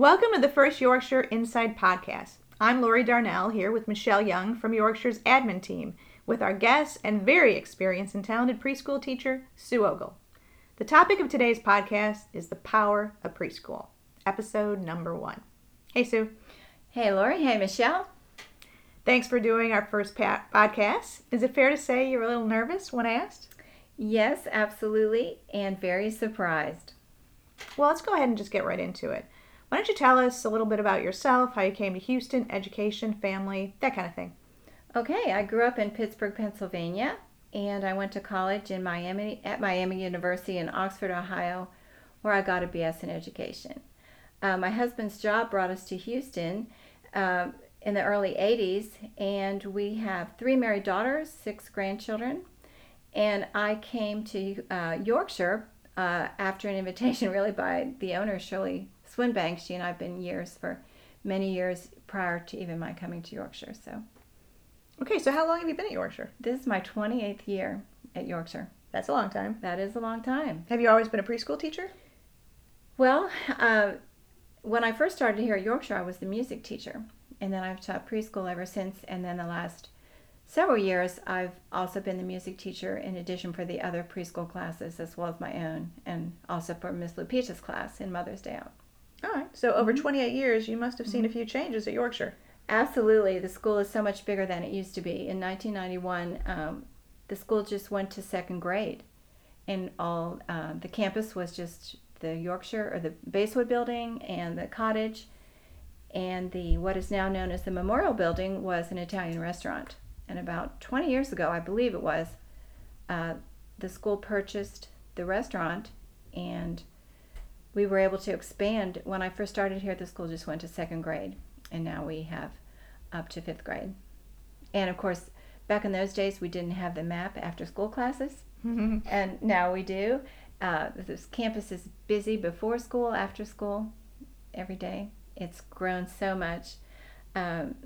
Welcome to the First Yorkshire Inside Podcast. I'm Lori Darnell here with Michelle Young from Yorkshire's admin team with our guest and very experienced and talented preschool teacher, Sue Ogle. The topic of today's podcast is the power of preschool, episode number one. Hey, Sue. Hey, Lori. Hey, Michelle. Thanks for doing our first pa- podcast. Is it fair to say you're a little nervous when asked? Yes, absolutely, and very surprised. Well, let's go ahead and just get right into it. Why don't you tell us a little bit about yourself, how you came to Houston, education, family, that kind of thing? Okay, I grew up in Pittsburgh, Pennsylvania, and I went to college in Miami at Miami University in Oxford, Ohio, where I got a BS in education. Uh, my husband's job brought us to Houston uh, in the early 80s, and we have three married daughters, six grandchildren, and I came to uh, Yorkshire uh, after an invitation, really by the owner Shirley Swinbank. She and I've been years for many years prior to even my coming to Yorkshire. So, Okay, so how long have you been at Yorkshire? this is my 28th year at Yorkshire. That's a long time. That is a long time. Have you always been a preschool teacher? Well, uh, when I first started here at Yorkshire, I was the music teacher, and then I've taught preschool ever since. And then the last several years, I've also been the music teacher in addition for the other preschool classes as well as my own, and also for Miss Lupita's class in Mother's Day Out. All right. So over 28 years, you must have seen a few changes at Yorkshire. Absolutely, the school is so much bigger than it used to be. In 1991, um, the school just went to second grade, and all uh, the campus was just the Yorkshire or the Basewood building and the cottage, and the what is now known as the Memorial Building was an Italian restaurant. And about 20 years ago, I believe it was, uh, the school purchased the restaurant, and we were able to expand. When I first started here, at the school just went to second grade, and now we have up to fifth grade. And of course, back in those days, we didn't have the map after school classes, and now we do. Uh, this campus is busy before school, after school, every day. It's grown so much. Um,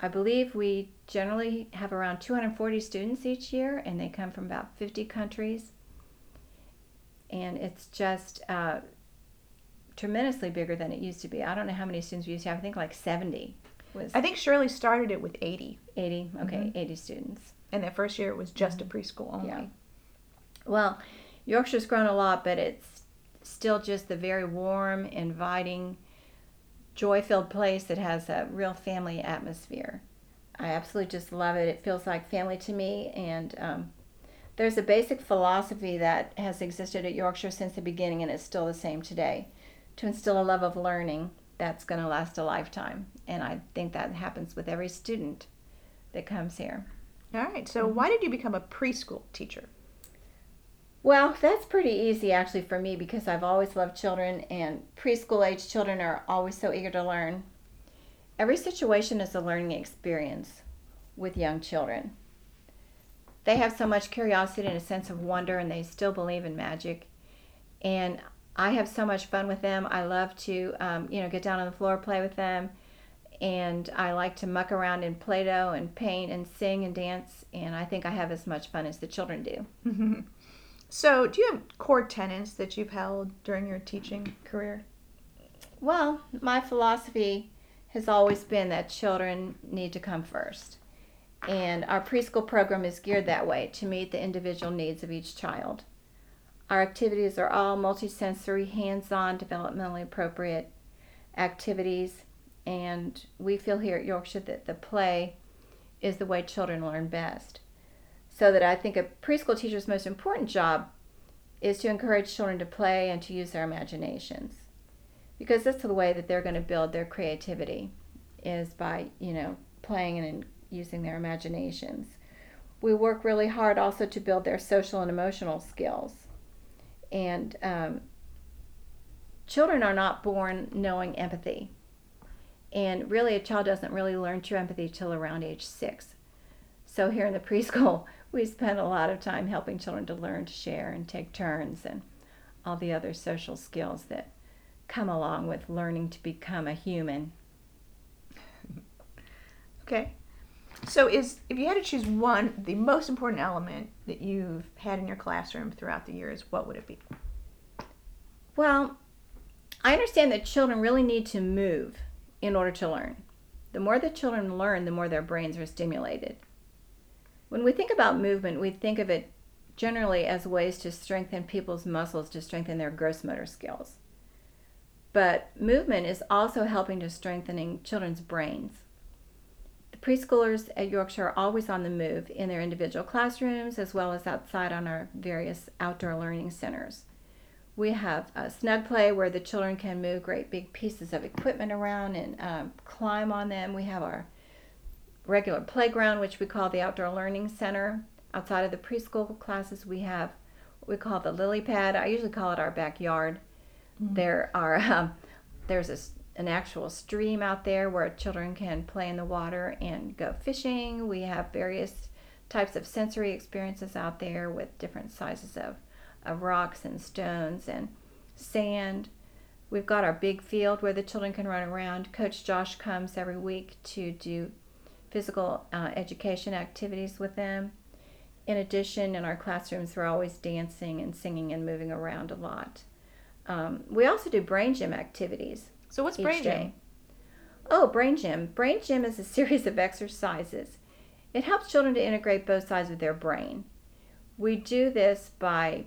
I believe we generally have around 240 students each year, and they come from about 50 countries. And it's just uh, tremendously bigger than it used to be. I don't know how many students we used to have. I think like 70 was I think Shirley started it with 80, 80. Okay, 80 students. and that first year it was just a preschool only. Yeah. Well, Yorkshire's grown a lot, but it's still just the very warm, inviting, joy filled place that has a real family atmosphere. I absolutely just love it. It feels like family to me. And um, there's a basic philosophy that has existed at Yorkshire since the beginning, and it's still the same today to instill a love of learning that's going to last a lifetime. And I think that happens with every student that comes here. All right. So why did you become a preschool teacher? Well, that's pretty easy actually for me because I've always loved children, and preschool age children are always so eager to learn. Every situation is a learning experience with young children. They have so much curiosity and a sense of wonder, and they still believe in magic. And I have so much fun with them. I love to, um, you know, get down on the floor, play with them, and I like to muck around in Play-Doh and paint and sing and dance. And I think I have as much fun as the children do. So, do you have core tenets that you've held during your teaching career? Well, my philosophy has always been that children need to come first. And our preschool program is geared that way to meet the individual needs of each child. Our activities are all multisensory, hands on, developmentally appropriate activities. And we feel here at Yorkshire that the play is the way children learn best. So that I think a preschool teacher's most important job is to encourage children to play and to use their imaginations because that's the way that they're going to build their creativity is by you know playing and using their imaginations we work really hard also to build their social and emotional skills and um, children are not born knowing empathy and really a child doesn't really learn true empathy till around age six so here in the preschool we spend a lot of time helping children to learn to share and take turns and all the other social skills that come along with learning to become a human. Okay. So, is if you had to choose one, the most important element that you've had in your classroom throughout the years, what would it be? Well, I understand that children really need to move in order to learn. The more the children learn, the more their brains are stimulated. When we think about movement, we think of it generally as ways to strengthen people's muscles to strengthen their gross motor skills. But movement is also helping to strengthening children's brains. The preschoolers at Yorkshire are always on the move in their individual classrooms as well as outside on our various outdoor learning centers. We have a snug play where the children can move great big pieces of equipment around and um, climb on them. We have our regular playground, which we call the Outdoor Learning Center. Outside of the preschool classes, we have what we call the lily pad. I usually call it our backyard. Mm-hmm. There are um, there's a, an actual stream out there where children can play in the water and go fishing. We have various types of sensory experiences out there with different sizes of of rocks and stones and sand. We've got our big field where the children can run around. Coach Josh comes every week to do physical uh, education activities with them. In addition, in our classrooms, we're always dancing and singing and moving around a lot. Um, we also do brain gym activities. So, what's brain day. gym? Oh, brain gym. Brain gym is a series of exercises. It helps children to integrate both sides of their brain. We do this by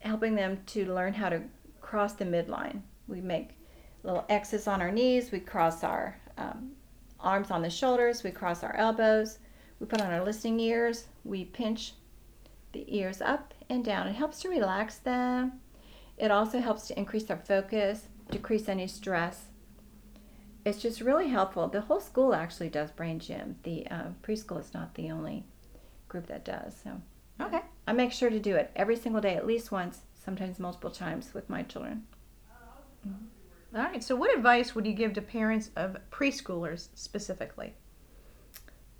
helping them to learn how to cross the midline. We make little X's on our knees, we cross our um, arms on the shoulders, we cross our elbows, we put on our listening ears, we pinch the ears up and down. It helps to relax them. It also helps to increase their focus, decrease any stress. It's just really helpful. The whole school actually does brain gym. The uh, preschool is not the only group that does. So okay, I make sure to do it every single day, at least once, sometimes multiple times with my children. Mm-hmm. All right. So, what advice would you give to parents of preschoolers specifically?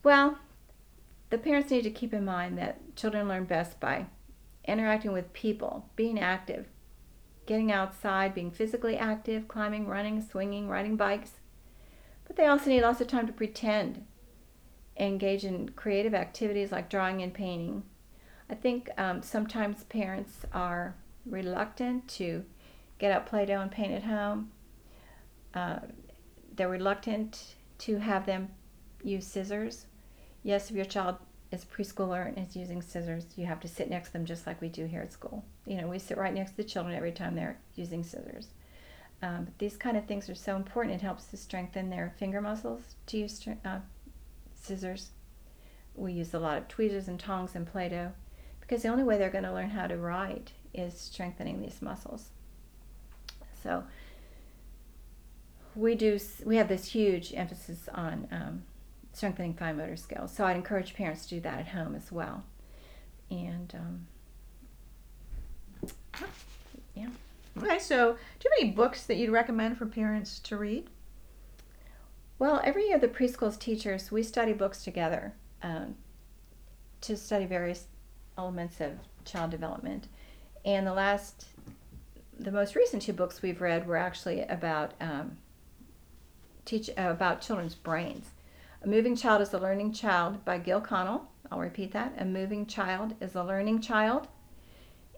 Well, the parents need to keep in mind that children learn best by interacting with people, being active, getting outside, being physically active, climbing, running, swinging, riding bikes. But they also need lots of time to pretend, engage in creative activities like drawing and painting, I think um, sometimes parents are reluctant to get out Play Doh and paint at home. Uh, they're reluctant to have them use scissors. Yes, if your child is preschooler and is using scissors, you have to sit next to them just like we do here at school. You know, we sit right next to the children every time they're using scissors. Um, but these kind of things are so important. It helps to strengthen their finger muscles to use uh, scissors. We use a lot of tweezers and tongs and Play Doh because the only way they're going to learn how to write is strengthening these muscles. So we do we have this huge emphasis on um, strengthening fine motor skills. So I'd encourage parents to do that at home as well. And um, yeah. Okay, so do you have any books that you'd recommend for parents to read? Well, every year the preschool's teachers we study books together um, to study various elements of child development. And the last, the most recent two books we've read were actually about um, teach uh, about children's brains. Moving Child is a Learning Child by Gill Connell. I'll repeat that. A Moving Child is a Learning Child.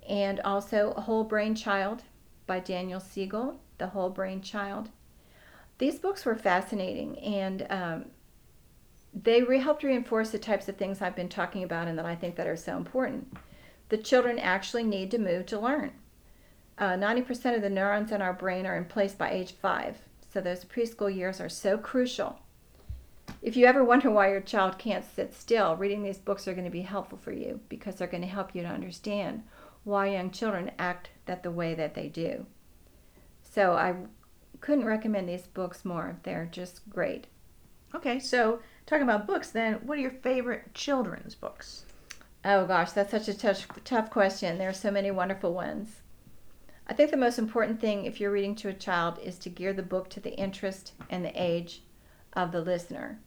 And also A Whole Brain Child by Daniel Siegel, The Whole Brain Child. These books were fascinating and um, they re- helped reinforce the types of things I've been talking about and that I think that are so important. The children actually need to move to learn. Uh, 90% of the neurons in our brain are in place by age five, so those preschool years are so crucial. If you ever wonder why your child can't sit still, reading these books are going to be helpful for you because they're going to help you to understand why young children act that the way that they do. So I couldn't recommend these books more. They're just great. Okay, so talking about books, then what are your favorite children's books? Oh gosh, that's such a tough, tough question. There are so many wonderful ones. I think the most important thing if you're reading to a child is to gear the book to the interest and the age of the listener.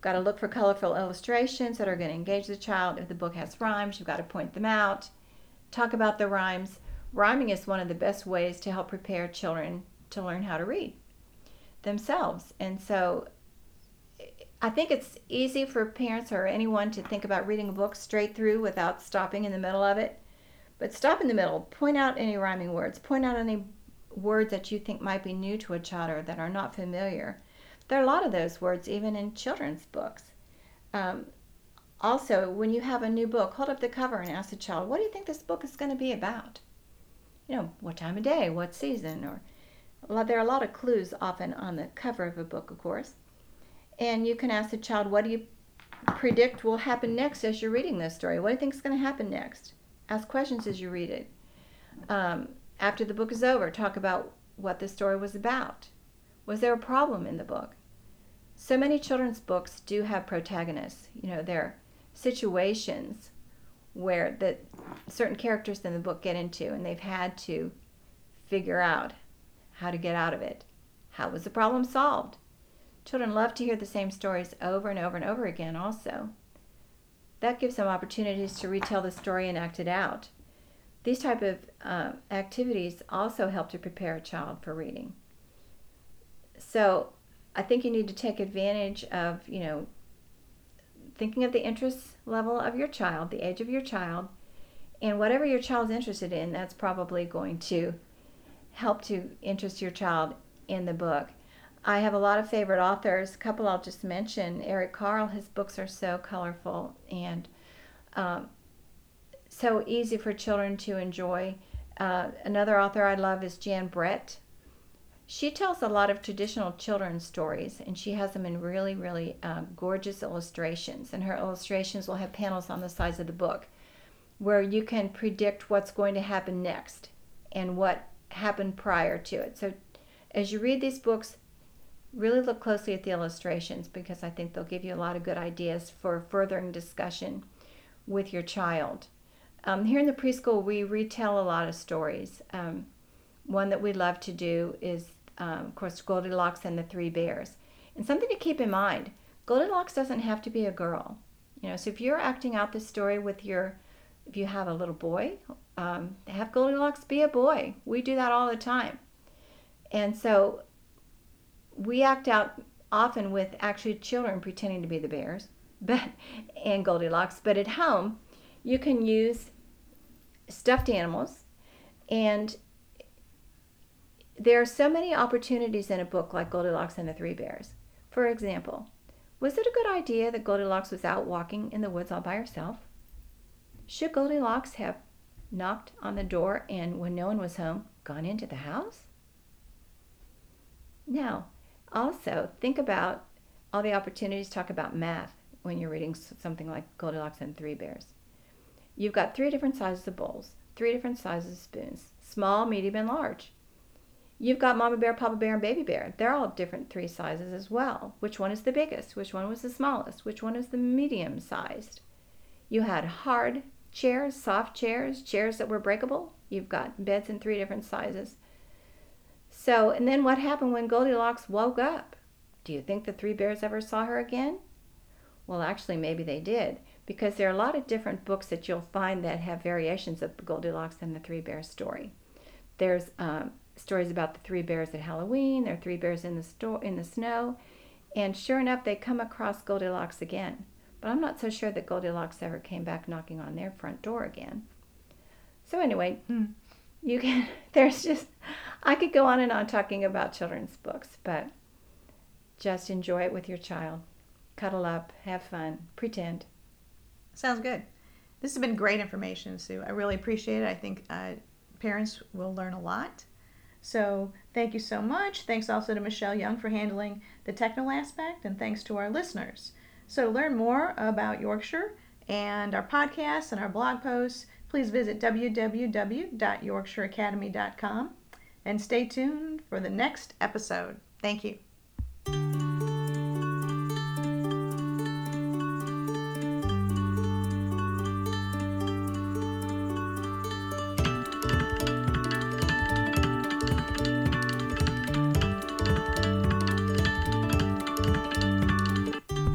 Got to look for colorful illustrations that are going to engage the child. If the book has rhymes, you've got to point them out. Talk about the rhymes. Rhyming is one of the best ways to help prepare children to learn how to read themselves. And so I think it's easy for parents or anyone to think about reading a book straight through without stopping in the middle of it. But stop in the middle, point out any rhyming words, point out any words that you think might be new to a child or that are not familiar. There are a lot of those words even in children's books. Um, also, when you have a new book, hold up the cover and ask the child, What do you think this book is going to be about? You know, what time of day, what season, or there are a lot of clues often on the cover of a book, of course. And you can ask the child, What do you predict will happen next as you're reading this story? What do you think is going to happen next? Ask questions as you read it. Um, after the book is over, talk about what the story was about. Was there a problem in the book? So many children's books do have protagonists. You know, they're situations where the certain characters in the book get into and they've had to figure out how to get out of it. How was the problem solved? Children love to hear the same stories over and over and over again also. That gives them opportunities to retell the story and act it out. These type of uh, activities also help to prepare a child for reading. So I think you need to take advantage of, you know, thinking of the interest level of your child, the age of your child, and whatever your child's interested in, that's probably going to help to interest your child in the book. I have a lot of favorite authors. A couple I'll just mention. Eric Carle, his books are so colorful and um, so easy for children to enjoy. Uh, another author I love is Jan Brett. She tells a lot of traditional children's stories, and she has them in really, really uh, gorgeous illustrations. And her illustrations will have panels on the sides of the book where you can predict what's going to happen next and what happened prior to it. So, as you read these books, really look closely at the illustrations because I think they'll give you a lot of good ideas for furthering discussion with your child. Um, here in the preschool, we retell a lot of stories. Um, one that we love to do is, um, of course, Goldilocks and the Three Bears. And something to keep in mind Goldilocks doesn't have to be a girl. You know, so if you're acting out this story with your, if you have a little boy, um, have Goldilocks be a boy. We do that all the time. And so we act out often with actually children pretending to be the bears but and Goldilocks. But at home, you can use stuffed animals. And there are so many opportunities in a book like Goldilocks and the Three Bears. For example, was it a good idea that Goldilocks was out walking in the woods all by herself? Should Goldilocks have knocked on the door and, when no one was home, gone into the house? Now, also think about all the opportunities to talk about math when you're reading something like Goldilocks and Three Bears. You've got three different sizes of bowls, three different sizes of spoons small, medium, and large. You've got Mama Bear, Papa Bear, and Baby Bear. They're all different three sizes as well. Which one is the biggest? Which one was the smallest? Which one is the medium sized? You had hard chairs, soft chairs, chairs that were breakable. You've got beds in three different sizes. So, and then what happened when Goldilocks woke up? Do you think the three bears ever saw her again? Well, actually, maybe they did because there are a lot of different books that you'll find that have variations of Goldilocks and the Three Bears story. There's um, stories about the three bears at Halloween. There are three bears in the sto- in the snow, and sure enough, they come across Goldilocks again. But I'm not so sure that Goldilocks ever came back knocking on their front door again. So anyway, hmm. you can. There's just I could go on and on talking about children's books, but just enjoy it with your child. Cuddle up, have fun, pretend. Sounds good. This has been great information, Sue. I really appreciate it. I think uh, parents will learn a lot. So thank you so much. Thanks also to Michelle Young for handling the technical aspect, and thanks to our listeners. So to learn more about Yorkshire and our podcasts and our blog posts, please visit www.yorkshireacademy.com and stay tuned for the next episode. Thank you.